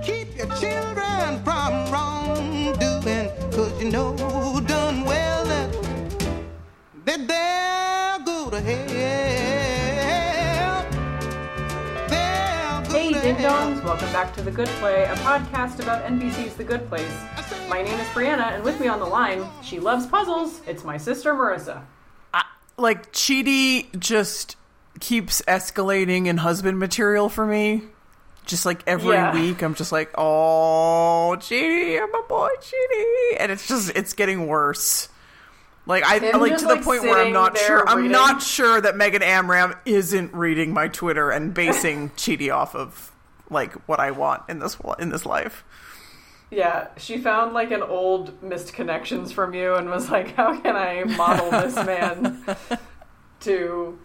Keep your children from wrongdoing, cause you know done well that that they'll go to hell. They'll go Hey, to Ding hell. Dongs! Welcome back to The Good Play, a podcast about NBC's The Good Place. My name is Brianna, and with me on the line, she loves puzzles. It's my sister Marissa. like Chidi just keeps escalating in husband material for me. Just like every Yeah. week, I'm just like, oh, Chidi, I'm a boy, Chidi, and it's just it's getting worse. Like I Him like to the like, point where I'm not sure. I'm not sure that Megan Amram isn't reading my Twitter and basing Chidi off of like what I want in this in this life. Yeah, she found like an old missed connections from you and was like, "How can I model this man to?"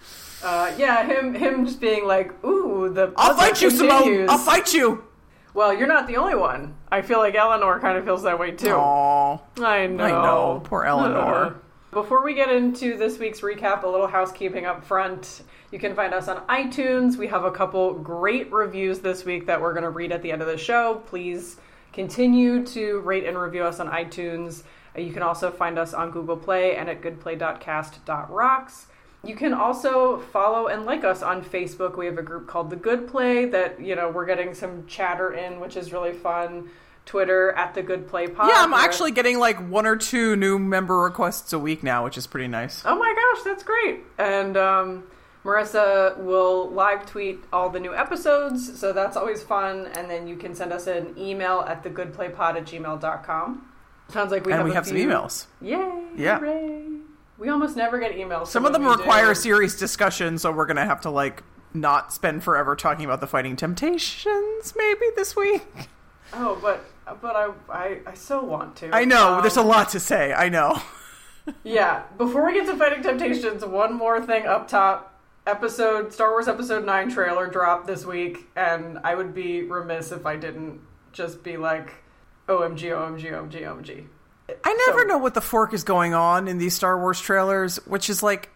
Uh, yeah, him him just being like, "Ooh, the I'll fight you, Simone. continues." I'll fight you. Well, you're not the only one. I feel like Eleanor kind of feels that way too. Oh, I know. I know. Poor Eleanor. Before we get into this week's recap, a little housekeeping up front. You can find us on iTunes. We have a couple great reviews this week that we're going to read at the end of the show. Please continue to rate and review us on iTunes. You can also find us on Google Play and at goodplay.cast.rocks. You can also follow and like us on Facebook. We have a group called The Good Play that, you know, we're getting some chatter in, which is really fun. Twitter at The Good Play Pod. Yeah, I'm actually getting like one or two new member requests a week now, which is pretty nice. Oh my gosh, that's great. And um, Marissa will live tweet all the new episodes, so that's always fun. And then you can send us an email at thegoodplaypod at gmail.com. Sounds like we and have we have some emails. Yay! Yeah. Hooray. We almost never get emails. Some of them require do- serious discussion, so we're gonna have to like not spend forever talking about the Fighting Temptations maybe this week. Oh, but but I, I I so want to. I know Um, there's a lot to say. I know. Yeah. Before we get to Fighting Temptations, one more thing up top. Episode Star Wars Episode Nine trailer dropped this week, and I would be remiss if I didn't just be like, "OMG, OMG, OMG, OMG." I never So- know what the fork is going on in these Star Wars trailers, which is like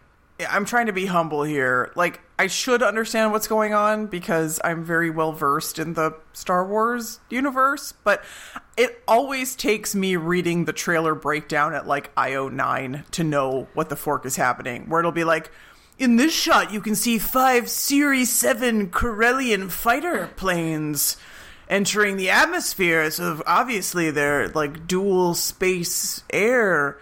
I'm trying to be humble here. Like I should understand what's going on because I'm very well versed in the Star Wars universe, but it always takes me reading the trailer breakdown at like IO9 to know what the fork is happening. Where it'll be like in this shot you can see five Series 7 Corellian fighter planes entering the atmosphere. So obviously they're like dual space air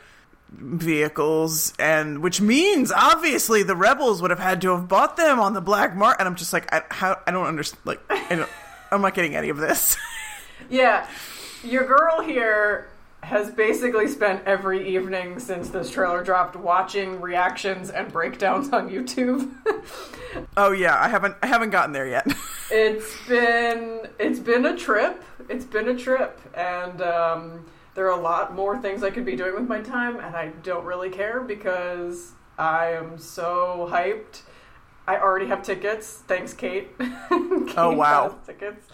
vehicles, and which means obviously the rebels would have had to have bought them on the black market. And I'm just like, I, how, I don't understand. Like, I I'm not getting any of this. Yeah, your girl here has basically spent every evening since this trailer dropped watching reactions and breakdowns on YouTube. oh yeah, I haven't, I haven't gotten there yet. It's been it's been a trip. It's been a trip, and um, there are a lot more things I could be doing with my time, and I don't really care because I am so hyped. I already have tickets. Thanks, Kate. Kate Oh, wow. tickets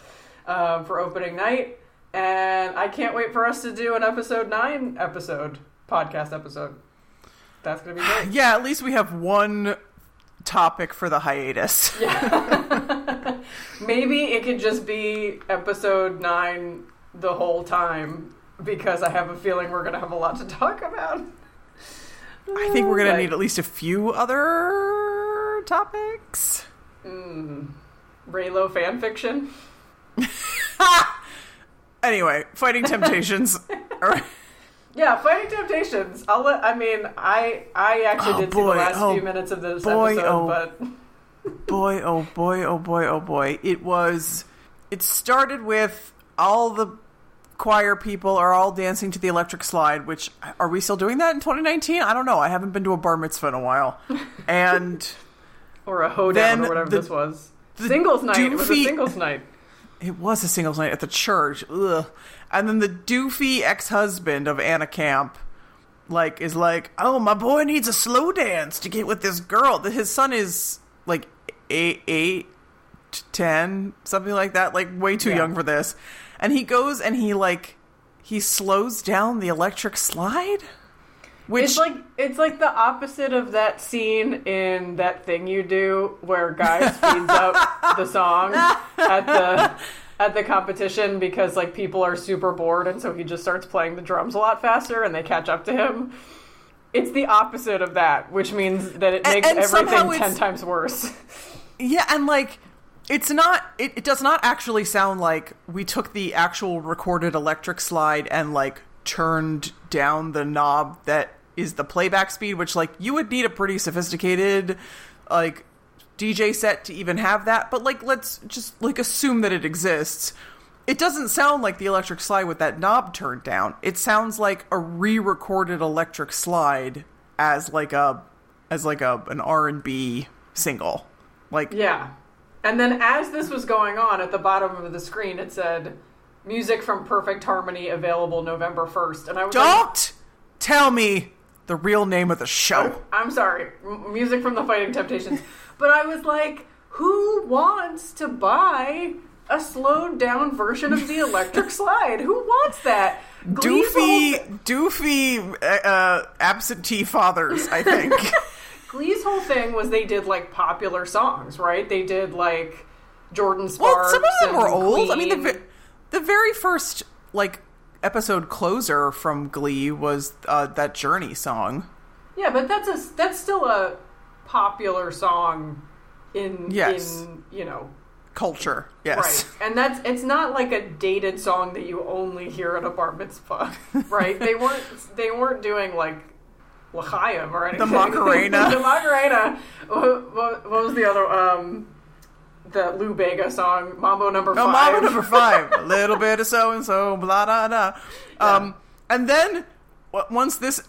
um, for opening night, and I can't wait for us to do an episode nine episode podcast episode. That's gonna be great. yeah, at least we have one topic for the hiatus. yeah. Maybe it could just be episode nine the whole time because I have a feeling we're going to have a lot to talk about. I think we're gonna Like, need at least a few other topics. Hmm. Reylo fan fiction. Anyway, fighting temptations. Right. Yeah, Fighting Temptations. I'll let. I mean, I I actually Oh, did see the last Oh, few minutes of this boy. episode, Oh. but boy, oh boy, oh boy, oh boy. It was. It started with all the choir people are all dancing to the electric slide. Which are we still doing that in 2019? I don't know. I haven't been to a bar mitzvah in a while. And or a hoedown or whatever the- this was. Singles night. It was a singles night. It was a singles night at the church. Ugh. And then the doofy ex-husband of Anna Camp, like, is like, "Oh, my boy needs a slow dance to get with this girl." That His son is like eight, eight, ten, something like that. Like, way too Yeah. young for this. And he goes and he like he slows down the electric slide, which It's like it's like the opposite of that scene in that thing you do where guy speeds up the song at the at the competition because like people are super bored and so he just starts playing the drums a lot faster and they catch up to him. It's the opposite of that, which means that it makes and somehow everything ten times worse. Yeah, and like it's not it, it does not actually sound like we took the actual recorded electric slide and like turned down the knob that is the playback speed, which like you would need a pretty sophisticated like DJ set to even have that, but like let's just like assume that it exists. It doesn't sound like the electric slide with that knob turned down. It sounds like a re-recorded electric slide as like a as like a an R&B single. Like Yeah. And then as this was going on at the bottom of the screen, it said music from Perfect Harmony available November 1st. And I was like, Don't tell me the real name of the show. I'm sorry, M- music from the Fighting Temptations. but I was like, who wants to buy a slowed down version of the electric slide? Who wants that? Glee's Doofy, doofy, uh, uh, absentee fathers. I think. Glee's whole thing was they did like popular songs, right? They did like Jordin Sparks. well, some of them were old. I mean, the the very first like episode closer from Glee was uh, that Journey song. yeah, but that's a that's still a popular song in Yes. in you know Culture, yes. right, and that's it's not like a dated song that you only hear at a bar mitzvah, right? they weren't they weren't doing like L'chaim or anything. Macarena. the Macarena. What, what, what was the other um the Lou Bega song Mambo Number Oh, Five? Mama number five. a little bit of so and so, blah da da. Um, and then once this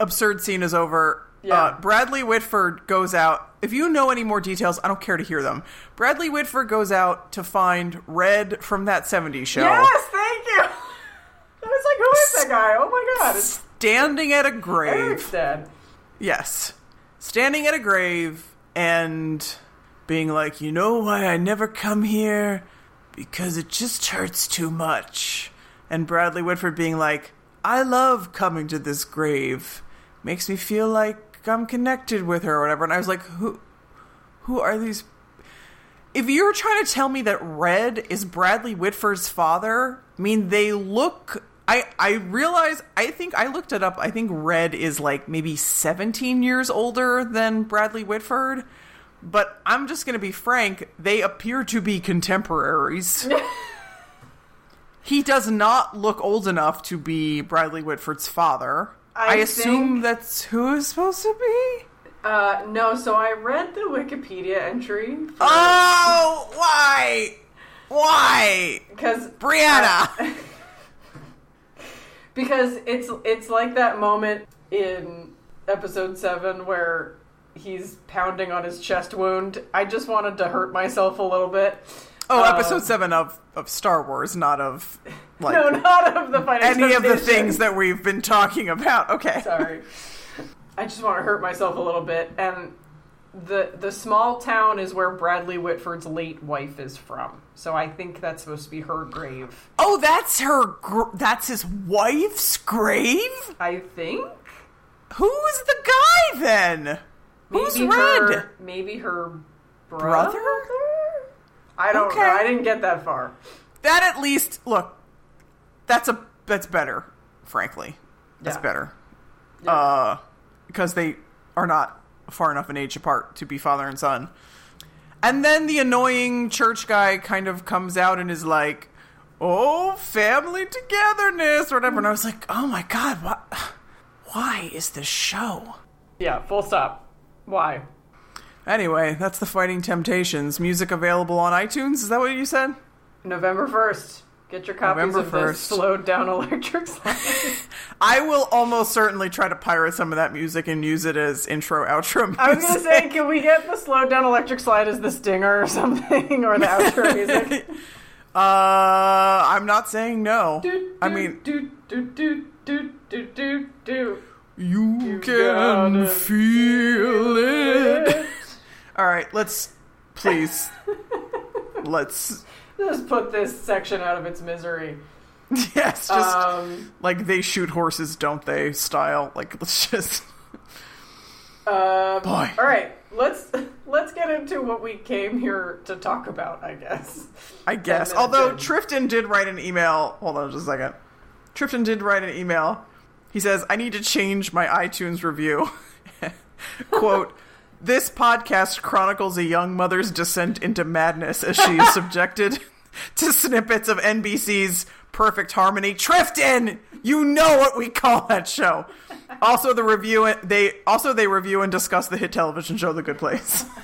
absurd scene is over, Yeah. uh, Bradley Whitford goes out. If you know any more details, I don't care to hear them. Bradley Whitford goes out to find Red from that '70s show, Yes, thank you. I was like, who is that guy? Oh my god, it's standing at a Eric's grave. dead. Yes, standing at a grave and being like, you know why I never come here? Because it just hurts too much. And Bradley Whitford being like, I love coming to this grave. Makes me feel like I'm connected with her or whatever. And I was like, who who are these if you're trying to tell me that Red is Bradley Whitford's father, I mean they look I I realize I think I looked it up. I think Red is like maybe 17 years older than Bradley Whitford. But I'm just going to be frank, they appear to be contemporaries. he does not look old enough to be Bradley Whitford's father. I I, assume that's who is supposed to be. Uh, no, so I read the Wikipedia entry Oh, why? Why? because Brianna. because it's it's like that moment in episode seven where he's pounding on his chest wound. I just wanted to hurt myself a little bit. Oh, Um, episode seven of of Star Wars, not of like No, not of the any of the things that we've been talking about. Okay. Sorry. I just want to hurt myself a little bit. And the the small town is where Bradley Whitford's late wife is from. So I think that's supposed to be her grave. Oh, that's her. Gr- that's his wife's grave. I think. Who's the guy then? Who's Maybe Red? Her, maybe her brother? Brother? I don't Okay. know. I didn't get that far. That at least look. That's a that's better. Frankly, that's Yeah. better. Uh, because they are not far enough in age apart to be father and son. And then the annoying church guy kind of comes out and is like, "Oh, family togetherness," or whatever. And I was like, "Oh my god, what? Why is this show?" Yeah, full stop. Why? Anyway, that's the Fighting Temptations. Music available on iTunes. Is that what you said? November 1st. Get your copies November of this slowed down electric slide. I will almost certainly try to pirate some of that music and use it as intro outro music. I was gonna say, can we get the slowed down electric slide as the stinger or something, or the outro music? Uh, I'm not saying no. Do, I mean, do do do do do do do. You, gotta can feel it. All right, let's please let's Just put this section out of its misery. yes, just Um, like they shoot horses, don't they? Style. Like let's just uh, Boy. All right, let's let's get into what we came here to talk about. I guess. I guess. Although. Trifton did write an email. Hold on just a second. Trifton did write an email. He says, I need to change my iTunes review. Quote, this podcast chronicles a young mother's descent into madness as she is subjected to snippets of NBC's Perfect Harmony. Trifton! You know what we call that show. Also the review they also they review and discuss the hit television show The Good Place.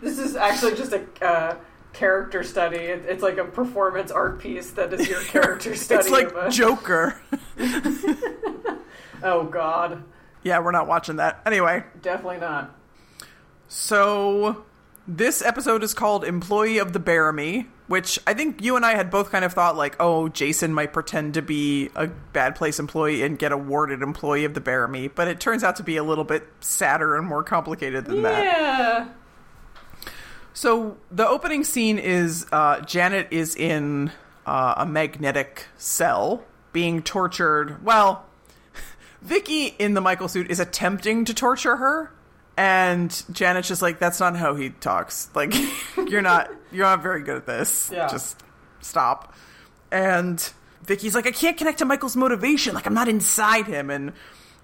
This is actually just a uh, character study. It, it's like a performance art piece that is your character study. it's like a- Joker. oh God, yeah, we're not watching that. Anyway, definitely not. So this episode is called Employee of the Bearimy, which I think you and I had both kind of thought like, oh, Jason might pretend to be a bad place employee and get awarded Employee of the Bearimy, but it turns out to be a little bit sadder and more complicated than that. Yeah. So the opening scene is uh, Janet is in uh, a magnetic cell being tortured. Well, Vicky in the Michael suit is attempting to torture her, and Janet's just like, "That's not how he talks. Like, you're not you're not very good at this. Yeah. Just stop." And Vicky's like, "I can't connect to Michael's motivation. Like, I'm not inside him." And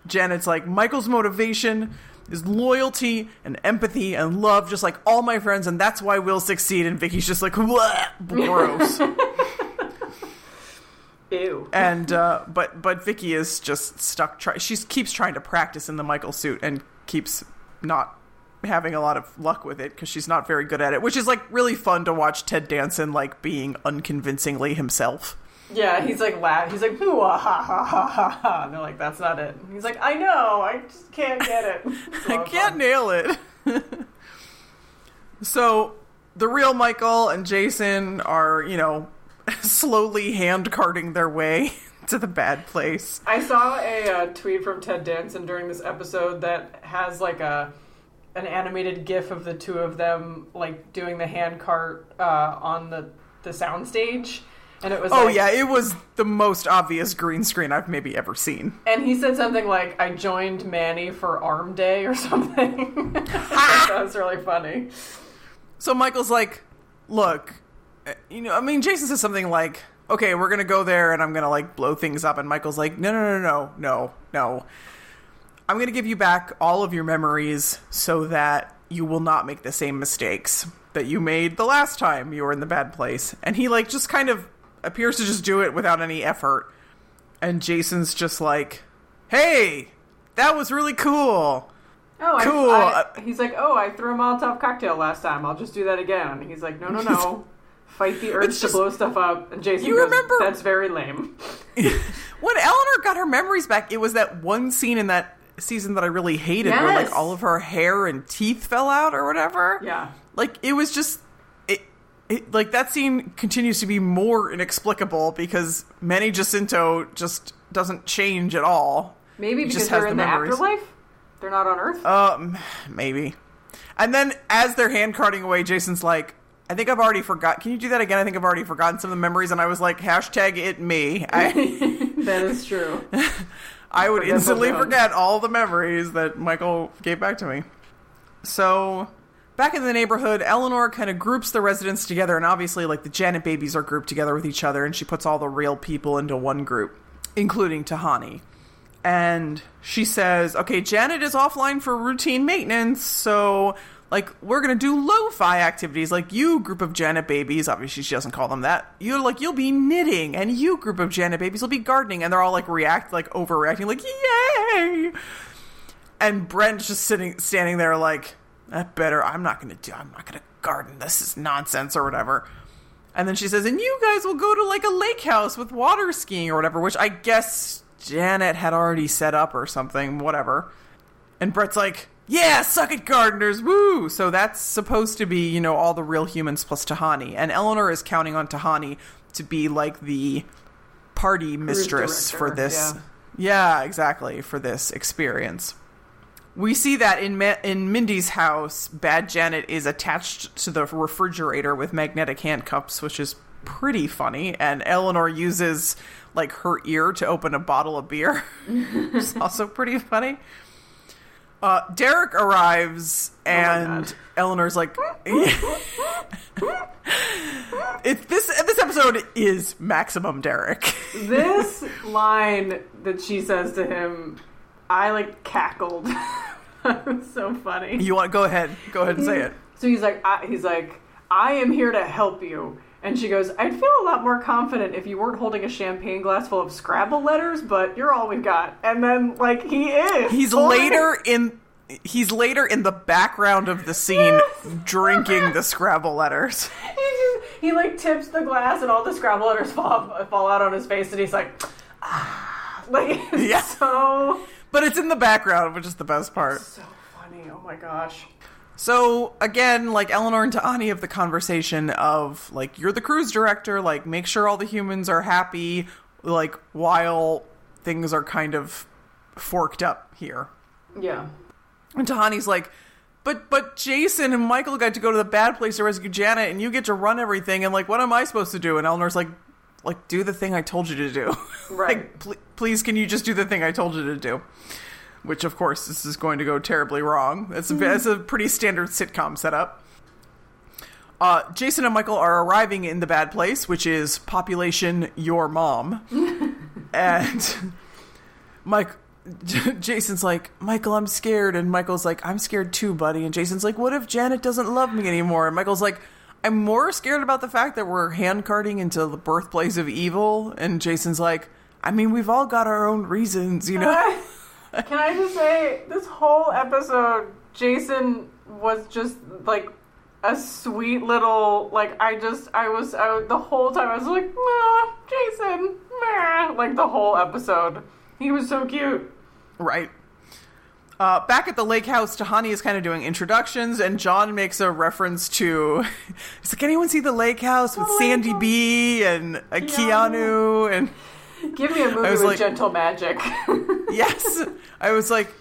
Janet's like, Michael's motivation is loyalty and empathy and love, just like all my friends, and that's why we'll succeed. And Vicky's just like, "What? Gross. Ew. and uh, but but Vicky is just stuck. Try- she keeps trying to practice in the Michael suit and keeps not having a lot of luck with it because she's not very good at it. Which is like really fun to watch Ted Danson like being unconvincingly himself. Yeah, he's like laugh. He's like, "Ooh, ah, ha ha ha ha ha. And they're like, that's not it. He's like, I know, I just can't get it. I can't fun. nail it. so the real Michael and Jason are, you know, slowly hand carting their way to the bad place. I saw a uh, tweet from Ted Danson during this episode that has like a an animated GIF of the two of them like doing the hand cart uh, on the the soundstage, and it was Oh like- yeah, it was the most obvious green screen I've maybe ever seen. And he said something like, "I joined Manny for Arm Day" or something. that was really funny. So Michael's like, "Look, uh, you know, I mean, Jason says something like." Okay, we're gonna go there and I'm gonna like blow things up. And Michael's like, no, no, no, no, no, no. I'm going to give you back all of your memories so that you will not make the same mistakes that you made the last time you were in the bad place. And he like just kind of appears to just do it without any effort. And Jason's just like, "Hey, that was really cool." Oh, Cool. I, he's like, "Oh, I threw a Molotov cocktail last time. I'll just do that again." And he's like, "No, no, no." Fight the urge It's to blow stuff up, and Jason You goes, remember- "That's very lame." When Eleanor got her memories back, it was that one scene in that season that I really hated where like all of her hair and teeth fell out or whatever. Yeah. Like it was just it, like that scene continues to be more inexplicable because Manny Jacinto just doesn't change at all. Maybe He because they're in the the memories. afterlife. They're not on Earth. Um, maybe. And then as they're hand carting away, Jason's like, I think I've already forgot. Can you do that again? I think I've already forgotten some of the memories. And I was like, hashtag it me. I, that is true. I would instantly forget all the memories that Michael gave back to me. So, back in the neighborhood, Eleanor kind of groups the residents together, and obviously, like, the Janet babies are grouped together with each other, and she puts all the real people into one group, including Tahani. And she says, okay, Janet is offline for routine maintenance, so, like, we're gonna do lo-fi activities, like, you, group of Janet babies, obviously she doesn't call them that, You're like, you'll be knitting, and you, group of Janet babies, will be gardening, and they're all, like, react, like, overreacting, like, yay! And Brent's just sitting, standing there, like, that better. I'm not gonna do. I'm not gonna garden. This is nonsense or whatever. And then she says, and you guys will go to like a lake house with water skiing or whatever, which I guess Janet had already set up or something. Whatever. And Brent's like, yeah, suck it, gardeners, woo! So that's supposed to be, you know, all the real humans plus Tahani. And Eleanor is counting on Tahani to be like the party mistress for this. yeah. yeah, exactly, for this experience. We see that in Ma- in Mindy's house, Bad Janet is attached to the refrigerator with magnetic handcuffs, which is pretty funny. And Eleanor uses like her ear to open a bottle of beer, which is also pretty funny. Uh, Derek arrives, and Oh Eleanor's like, "If this this episode is maximum Derek." this line that she says to him, I like cackled. it was so funny. you want go ahead, go ahead and say it. So he's like, I, he's like, I am here to help you. And she goes, I'd feel a lot more confident if you weren't holding a champagne glass full of Scrabble letters, but you're all we've got. And then, like, he is. He's later in. He's later in the background of the scene drinking the Scrabble letters. He, just, he like tips the glass, and all the Scrabble letters fall fall out on his face, and he's like, ah. like it's Yeah. so But it's in the background, which is the best part. so funny. Oh my gosh. So again, like Eleanor and Tahani have the conversation of like you're the cruise director, like make sure all the humans are happy, like while things are kind of forked up here. Yeah. And Tahani's like, but but Jason and Michael got to go to the bad place to rescue Janet, and you get to run everything, and like what am I supposed to do? And Eleanor's like, like do the thing I told you to do. Right. like pl- please, can you just do the thing I told you to do? Which of course this is going to go terribly wrong. It's a, it's a pretty standard sitcom setup. Uh, Jason and Michael are arriving in the bad place, which is population your mom, and Mike. Jason's like, Michael, I'm scared, and Michael's like, I'm scared too, buddy. And Jason's like, What if Janet doesn't love me anymore? And Michael's like, I'm more scared about the fact that we're handcarting into the birthplace of evil. And Jason's like, I mean, we've all got our own reasons, you know. Can I just say, this whole episode, Jason was just like a sweet little like I just I was I, the whole time I was like, "Nah, Jason, meh," like the whole episode. He was so cute. Right. Uh, back at the lake house, Tahani is kind of doing introductions, and John makes a reference to. He's like, Can anyone see the lake house with lake Sandy house. B and uh, Keanu? And Give me a movie with like- gentle magic. yes, I was like,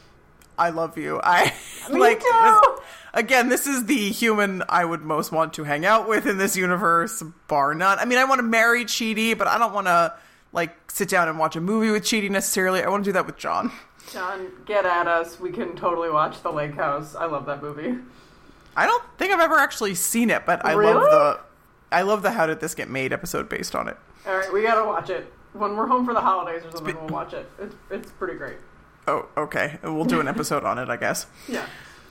I love you. I Me like. this- again, this is the human I would most want to hang out with in this universe, bar none. I mean, I want to marry Chidi, but I don't want to like sit down and watch a movie with Chidi necessarily. I want to do that with John. John, get at us. We can totally watch The Lake House. I love that movie. I don't think I've ever actually seen it, but I Really? love the I love the How Did This Get Made episode based on it. All right, we gotta watch it when we're home for the holidays or something. We'll watch it. It's it's pretty great. Oh, okay. We'll do an episode on it, I guess. Yeah.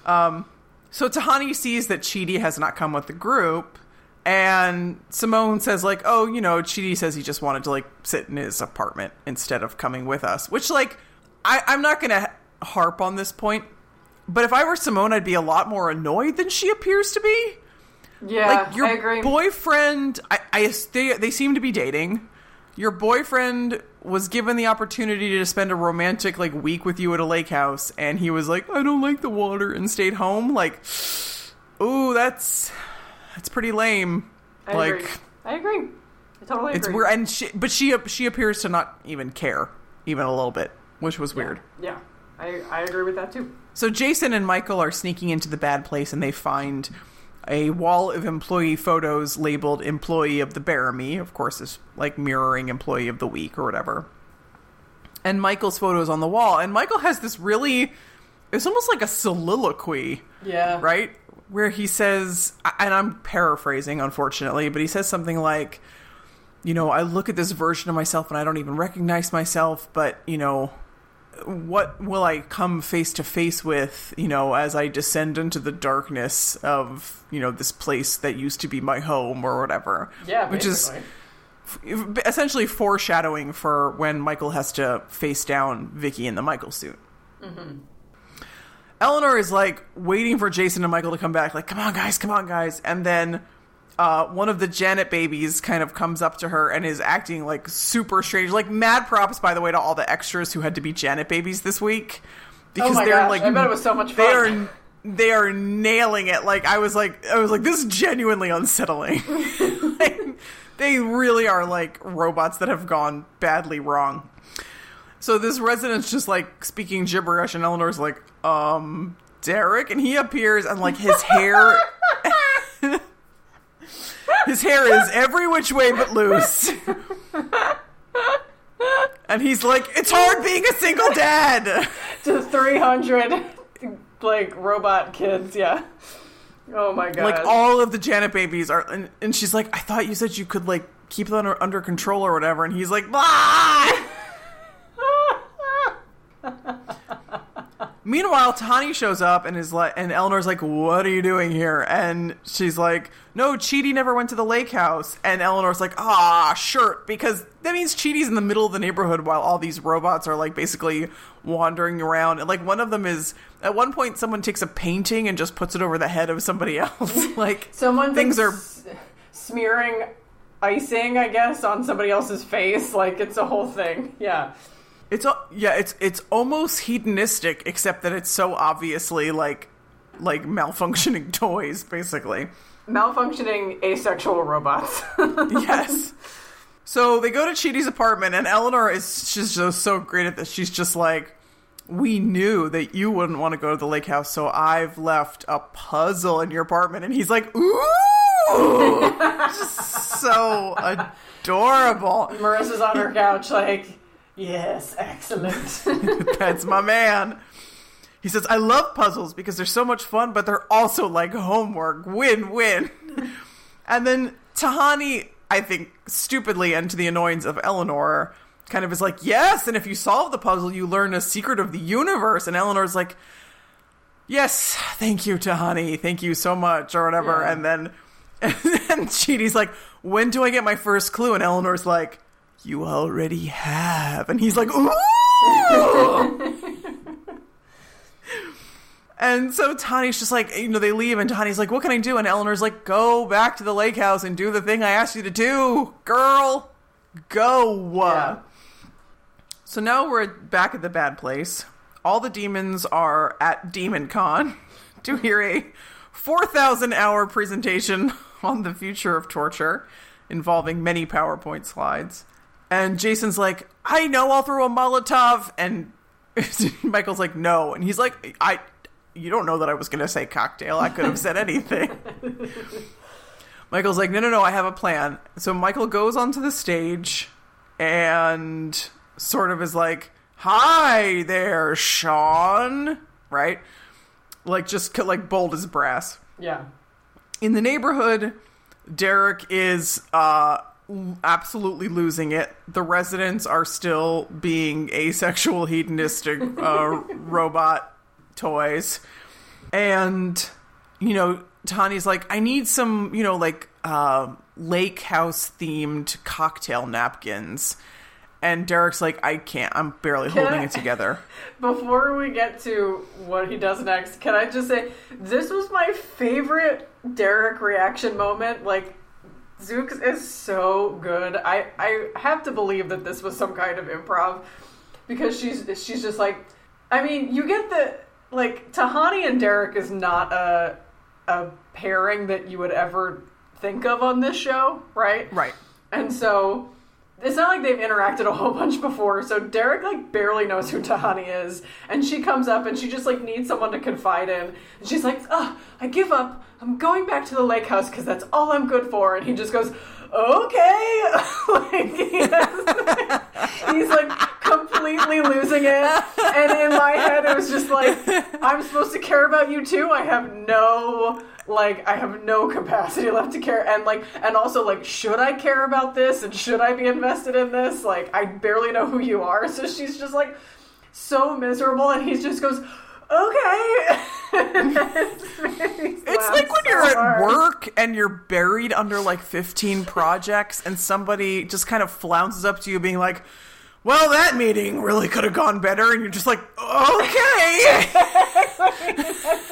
Um, So Tahani sees that Chidi has not come with the group, and Simone says like, "Oh, you know, Chidi says he just wanted to like sit in his apartment instead of coming with us." Which like, I, I'm not gonna harp on this point, but if I were Simone, I'd be a lot more annoyed than she appears to be. Yeah, like your I agree. boyfriend I, I they, they seem to be dating your boyfriend was given the opportunity to spend a romantic like week with you at a lake house and he was like i don't like the water and stayed home like ooh that's that's pretty lame I like agree. I agree. I totally it's agree. weird and she but she she appears to not even care even a little bit which was weird Yeah, I I agree with that too. So Jason and Michael are sneaking into the bad place and they find a wall of employee photos labeled employee of the Bearimy, of course is like mirroring employee of the week or whatever. And Michael's photo is on the wall and Michael has this really it's almost like a soliloquy, Yeah. right? Where he says and I'm paraphrasing unfortunately, but he says something like you know, I look at this version of myself and I don't even recognize myself, but you know, what will I come face to face with, you know, as I descend into the darkness of, you know, this place that used to be my home or whatever. Yeah, Which is essentially foreshadowing for when Michael has to face down Vicky in the Michael suit. Mm-hmm. Eleanor is like waiting for Jason and Michael to come back, like, come on, guys, come on, guys. And then uh, one of the Janet babies kind of comes up to her and is acting like super strange. Like, mad props, by the way, to all the extras who had to be Janet babies this week. Because Oh my they're gosh, like, I bet it was so much fun. They are. They are nailing it. Like I was like, I was like, this is genuinely unsettling. Like, they really are like robots that have gone badly wrong. So this resident's just like speaking gibberish, and Eleanor's like, um, Derek, and he appears, and like his hair, his hair is every which way but loose. And he's like, it's hard being a single dad. to 300 like robot kids. Yeah. Oh my god. Like all of the Janet babies are, and, and she's like, I thought you said you could like keep them under, under control or whatever, and he's like, blah. Meanwhile, Tani shows up and is like, and Eleanor's like, "What are you doing here?" And she's like, "No, Chidi never went to the lake house." And Eleanor's like, "Ah, sure," because that means Chidi's in the middle of the neighborhood while all these robots are like basically wandering around. And like one of them is at one point, someone takes a painting and just puts it over the head of somebody else. like someone things are s- smearing icing, I guess, on somebody else's face. Like it's a whole thing. Yeah. It's yeah, it's it's almost hedonistic, except that it's so obviously like like malfunctioning toys, basically. Malfunctioning asexual robots. yes. So they go to Chidi's apartment, and Eleanor is she's just so great at this. She's just like, "We knew that you wouldn't want to go to the lake house, so I've left a puzzle in your apartment." And he's like, "Ooh!" just so adorable. Marissa's on her couch, like, yes, excellent. That's my man. He says, I love puzzles because they're so much fun, but they're also like homework. Win win. and then Tahani, I think, stupidly and to the annoyance of Eleanor, kind of is like, Yes, and if you solve the puzzle, you learn a secret of the universe. And Eleanor's like, Yes, thank you, Tahani. Thank you so much, or whatever. Yeah. And then and then Chidi's like, When do I get my first clue? And Eleanor's like, You already have. And he's like, Ooh! And so Tani's just like, you know, they leave, and Tani's like, what can I do? And Eleanor's like, go back to the lake house and do the thing I asked you to do, girl. Go. Yeah. So now we're back at the bad place. All the demons are at Demon Con to hear a 4,000 hour presentation on the future of torture involving many PowerPoint slides. And Jason's like, I know I'll throw a Molotov. And Michael's like, no. And he's like, I, you don't know that I was going to say cocktail. I could have said anything. Michael's like, no, no, no, I have a plan. So Michael goes onto the stage and sort of is like, hi there, Shawn. Right? Like, just like bold as brass. yeah. In the neighborhood, Derek is uh, absolutely losing it. The residents are still being asexual, hedonistic uh, robot toys. And, you know, Tani's like, I need some, you know, like uh, lake house themed cocktail napkins. And Derek's like, I can't. I'm barely holding I- it together. Before we get to what he does next, can I just say this was my favorite Derek reaction moment? Like, Zooks is so good. I I have to believe that this was some kind of improv because she's she's just like, I mean, you get the like Tahani and Derek is not a a pairing that you would ever think of on this show, right? Right. And so it's not like they've interacted a whole bunch before. So Derek like barely knows who Tahani is, and she comes up and she just like needs someone to confide in. And she's like, "Ah, I give up. I'm going back to the lake house because that's all I'm good for." And he just goes, "Okay." like, he has- he's like completely losing it. And in my head, it was just like, "I'm supposed to care about you too. I have no." like I have no capacity left to care and like and also like should I care about this and should I be invested in this like I barely know who you are so she's just like so miserable and he just goes okay It's like when you're at work and you're buried under like 15 projects and somebody just kind of flounces up to you being like, well, that meeting really could have gone better. And you're just like, okay.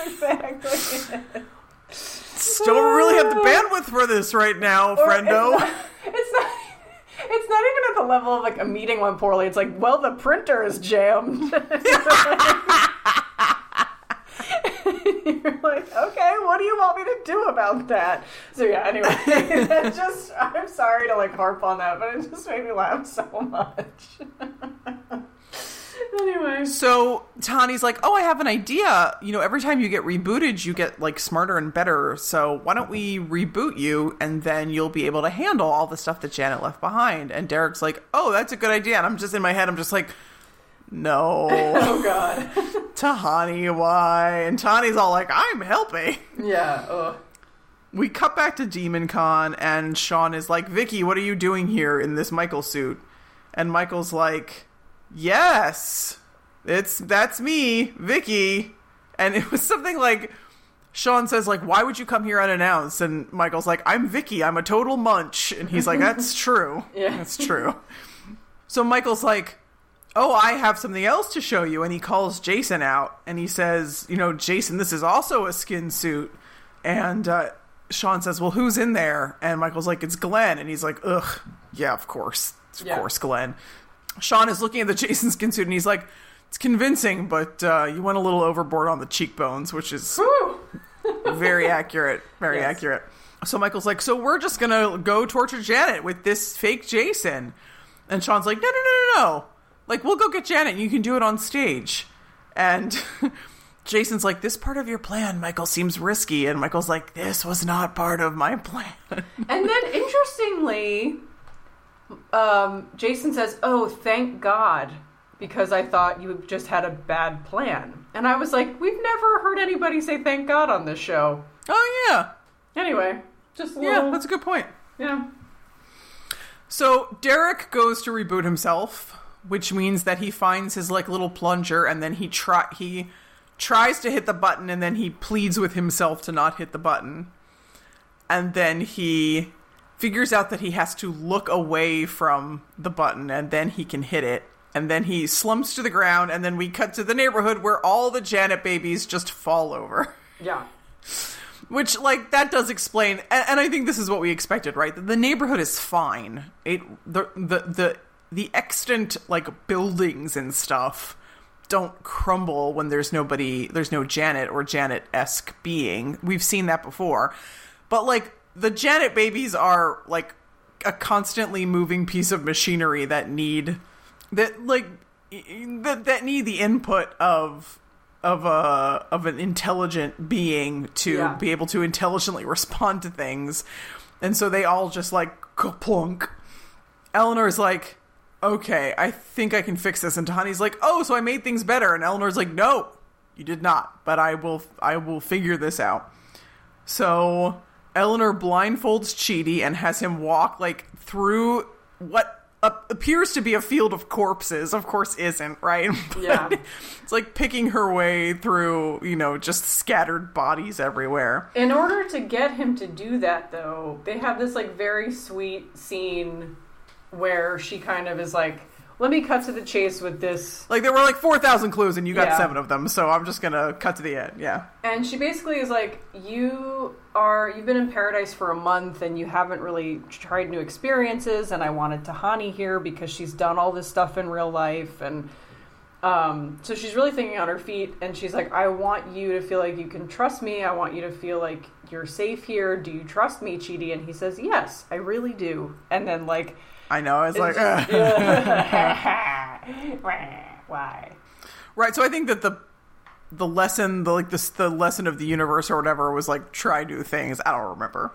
exactly don't really have the bandwidth for this right now, Or friendo. It's not, it's not. It's not even at the level of like a meeting went poorly. It's like, well, the printer is jammed. You're like, okay, what do you want me to do about that? So yeah, anyway, that just I'm sorry to like harp on that, but it just made me laugh so much. anyway, So Tani's like, oh, I have an idea. You know, every time you get rebooted, you get like smarter and better. So why don't we reboot you and then you'll be able to handle all the stuff that Janet left behind? And Derek's like, oh, that's a good idea. And I'm just in my head, I'm just like, no. oh god, Tahani, why? And Tahani's all like, I'm helping. Yeah. Ugh. We cut back to Demon Con, and Shawn is like, Vicky, what are you doing here in this Michael suit? And Michael's like, Yes, it's that's me, Vicky. And it was something like Shawn says, like, why would you come here unannounced? And Michael's like, I'm Vicky, I'm a total munch. And he's like, That's true. Yeah. That's true. So Michael's like, Oh, I have something else to show you. And he calls Jason out and he says, You know, Jason, this is also a skin suit. And uh, Shawn says, Well, who's in there? And Michael's like, It's Glenn. And he's like, Ugh, yeah, of course. Of Yeah. course, Glenn. Shawn is looking at the Jason skin suit and he's like, It's convincing, but uh, you went a little overboard on the cheekbones, which is very accurate. Very Yes. accurate. So Michael's like, so we're just gonna go torture Janet with this fake Jason, and Shawn's like, no, no, no, no, no. Like, we'll go get Janet. and You can do it on stage. And Jason's like, this part of your plan, Michael, seems risky. And Michael's like, this was not part of my plan. And then, interestingly, um, Jason says, "Oh, thank God," because I thought you just had a bad plan. And I was like, "We've never heard anybody say thank God on this show." oh yeah, Anyway, just a yeah, that's a good point. yeah. So Derek goes to reboot himself, which means that he finds his like little plunger, and then he try he tries to hit the button, and then he pleads with himself to not hit the button, and then he figures out that he has to look away from the button, and then he can hit it. And then he slumps to the ground, and then we cut to the neighborhood where all the Janet babies just fall over. Yeah. Which, like, that does explain, and, and I think this is what we expected, right? The neighborhood is fine. It the the the the extant like buildings and stuff don't crumble when there's nobody, there's no Janet or Janet esque being. We've seen that before, but like the Janet babies are like a constantly moving piece of machinery that need that like that that need the input of of a of an intelligent being to Yeah. be able to intelligently respond to things, and so they all just like plunk. Eleanor's like, "Okay, I think I can fix this," and Tahani's like, "Oh, so I made things better," and Eleanor's like, "No, you did not, but I will I will figure this out." So Eleanor blindfolds Chidi and has him walk like through what appears to be a field of corpses. Of course, isn't right. But Yeah. it's like picking her way through, you know, just scattered bodies everywhere. In order to get him to do that, though, they have this like very sweet scene where she kind of is like, "Let me cut to the chase with this," Like there were like four thousand clues, and you got Yeah. seven of them. So I'm just gonna cut to the end. Yeah. and she basically is like, "You are you've been in paradise for a month and you haven't really tried new experiences, and I wanted Tahani here because she's done all this stuff in real life and." Um, so she's really thinking on her feet, and she's like, "I want you to feel like you can trust me. I want you to feel like you're safe here. Do you trust me, Chidi?" And he says, "Yes, I really do." And then like, I know. I was like, It's- "Ugh." why? right. So I think that the the lesson, the like this, the lesson of the universe or whatever was like try new things. I don't remember.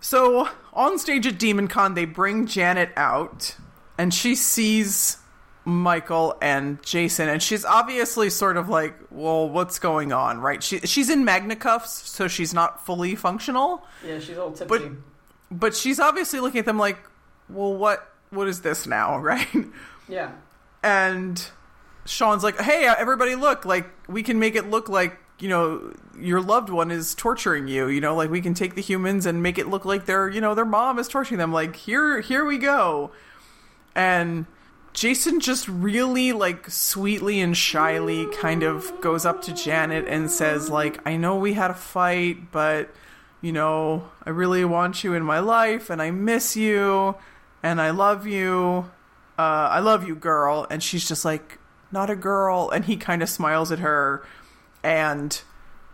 So on stage at Demon Con, they bring Janet out, and she sees Michael and Jason, and she's obviously sort of like, "Well, what's going on?" Right? She she's in magna cuffs, so she's not fully functional. Yeah, she's a little tipsy. But but she's obviously looking at them like, "Well, what what is this now?" Right? yeah, and Shawn's like, "Hey, uh, everybody, look! Like, we can make it look like you know your loved one is torturing you. You know, like we can take the humans and make it look like their you know their mom is torturing them. Like, here, here we go." And Jason just really like sweetly and shyly kind of goes up to Janet and says, "Like, I know we had a fight, but." You know, I really want you in my life, and I miss you, and I love you uh, I love you, girl. And she's just like, not a girl. And he kind of smiles at her. And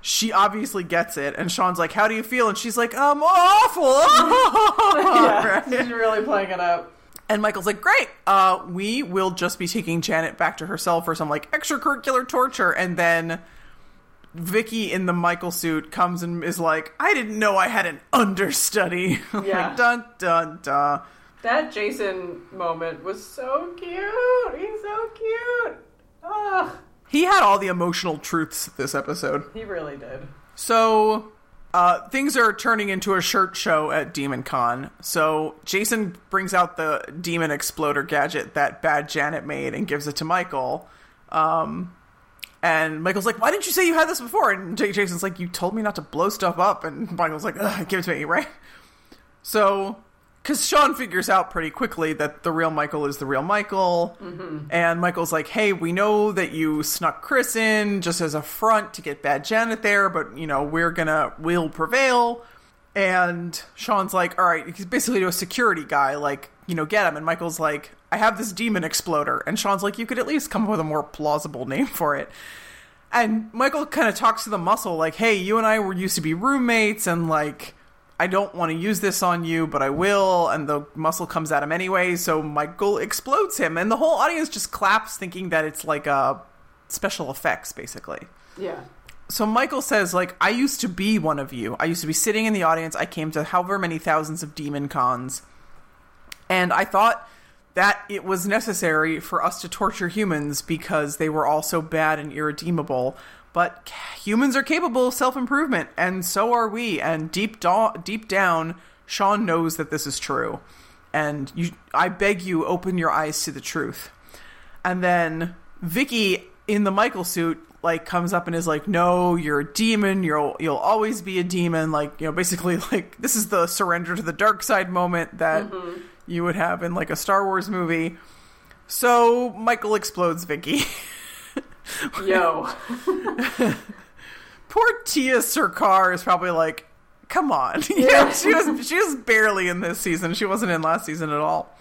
she obviously gets it. And Shawn's like, how do you feel? And she's like, I'm awful. yeah, Right? she's really playing it up. And Michael's like, great. Uh, we will just be taking Janet back to herself for some like extracurricular torture. And then Vicky in the Michael suit comes and is like, I didn't know I had an understudy. Yeah. like, dun, dun, dun. That Jason moment was so cute. He's so cute. Ugh. He had all the emotional truths this episode. He really did. So, uh, things are turning into a shirt show at Demon Con. So, Jason brings out the demon exploder gadget that Bad Janet made and gives it to Michael. Um, and Michael's like, Why didn't you say you had this before? And Jason's like, You told me not to blow stuff up. And Michael's like, Ugh, Give it to me, right? So, because Shawn figures out pretty quickly that the real Michael is the real Michael. Mm-hmm. And Michael's like, hey, we know that you snuck Chris in just as a front to get Bad Janet there, but, you know, we're gonna, we'll prevail. And Shawn's like, all right, he's basically a security guy, like, you know, get him. And Michael's like, I have this demon exploder. And Shawn's like, you could at least come up with a more plausible name for it. And Michael kind of talks to the muscle, like, hey, you and I were used to be roommates, and like, I don't want to use this on you, but I will. And the muscle comes at him anyway, so Michael explodes him. And the whole audience just claps, thinking that it's like a special effects, basically. Yeah. So Michael says, like, I used to be one of you. I used to be sitting in the audience. I came to however many thousands of demon cons. And I thought that it was necessary for us to torture humans because they were all so bad and irredeemable. But humans are capable of self improvement, and so are we. And deep, do- deep down, Shawn knows that this is true. And you, I beg you, open your eyes to the truth. And then Vicky in the Michael suit like comes up and is like, "No, you're a demon. You'll you'll always be a demon." Like you know, basically like this is the surrender to the dark side moment that mm-hmm. you would have in like a Star Wars movie. So Michael explodes Vicky. Yo. Poor Tiya Sircar is probably like, "Come on." yeah, she was she was barely in this season. She wasn't in last season at all.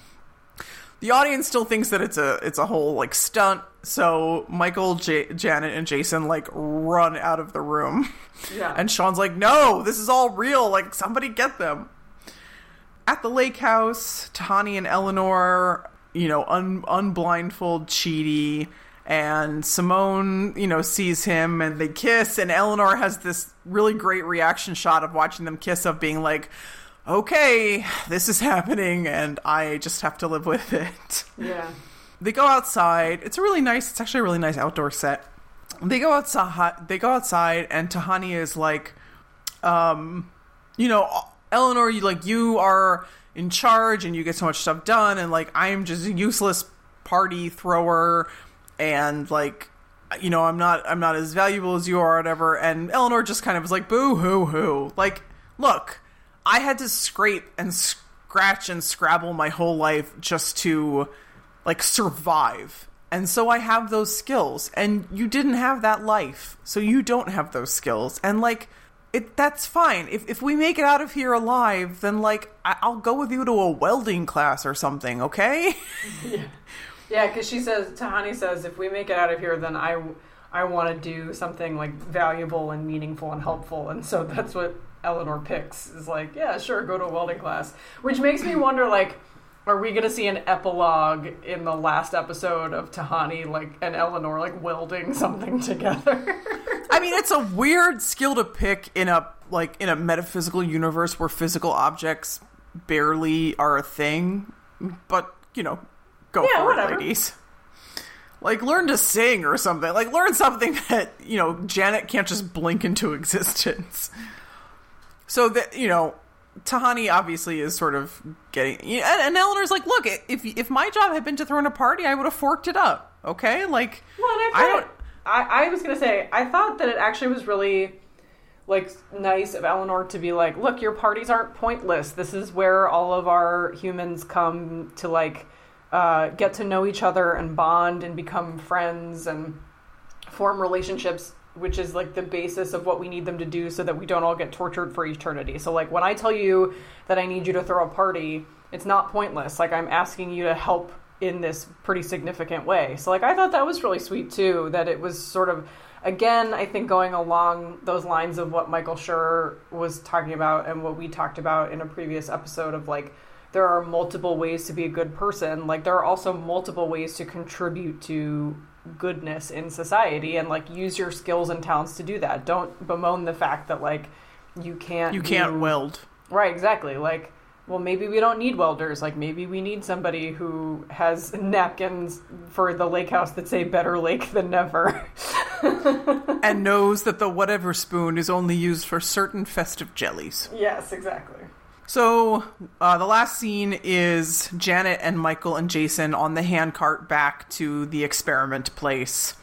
The audience still thinks that it's a it's a whole like stunt. So Michael, J- Janet, and Jason like run out of the room. Yeah. And Shawn's like, "No, this is all real. Like somebody get them." At the lake house, Tahani and Eleanor, you know, un- unblindfold Chidi, and Simone, you know, sees him and they kiss, and Eleanor has this really great reaction shot of watching them kiss, of being like, "Okay, this is happening, and I just have to live with it." yeah. they go outside. It's a really nice. It's actually a really nice outdoor set. They go outside. They go outside, and Tahani is like, um, you know, Eleanor, you like you are in charge, and you get so much stuff done, and like I am just a useless party thrower, and like. You know, I'm not. I'm not as valuable as you are, or whatever. And Eleanor just kind of was like, "Boo hoo hoo!" Like, look, I had to scrape and scratch and scrabble my whole life just to like survive. And so I have those skills and you didn't have that life. So you don't have those skills. And like it that's fine. If if we make it out of here alive, then like I, I'll go with you to a welding class or something, okay? Yeah, because she says, Tahani says, if we make it out of here, then I, I want to do something like valuable and meaningful and helpful. And so that's what Eleanor picks is like, yeah, sure, go to a welding class. Which makes me wonder, like, are we going to see an epilogue in the last episode of Tahani, like, and Eleanor, like, welding something together? I mean, it's a weird skill to pick in a like in a metaphysical universe where physical objects barely are a thing. But, you know, go Yeah, for whatever. it, ladies. Like learn to sing or something. Like learn something that, you know, Janet can't just blink into existence. So that, you know, Tahani obviously is sort of getting and, and Eleanor's like, "Look, if if my job had been to throw in a party, I would have forked it up." Okay? Like Well, and I, I don't I, I was gonna say, I thought that it actually was really like nice of Eleanor to be like, look, your parties aren't pointless. This is where all of our humans come to like uh, get to know each other and bond and become friends and form relationships which is like the basis of what we need them to do so that we don't all get tortured for eternity. So like when I tell you that I need you to throw a party, it's not pointless. Like I'm asking you to help in this pretty significant way. So like I thought that was really sweet too that it was sort of again I think going along those lines of what Michael Schur was talking about and what we talked about in a previous episode of like there are multiple ways to be a good person. Like there are also multiple ways to contribute to goodness in society and like use your skills and talents to do that. Don't bemoan the fact that like you can't you can't do- weld. Right, exactly. Like well, maybe we don't need welders. Like maybe we need somebody who has napkins for the lake house that say "Better Lake than Never." and knows that the whatever spoon is only used for certain festive jellies. yes, exactly. So uh, the last scene is Janet and Michael and Jason on the handcart back to the experiment place,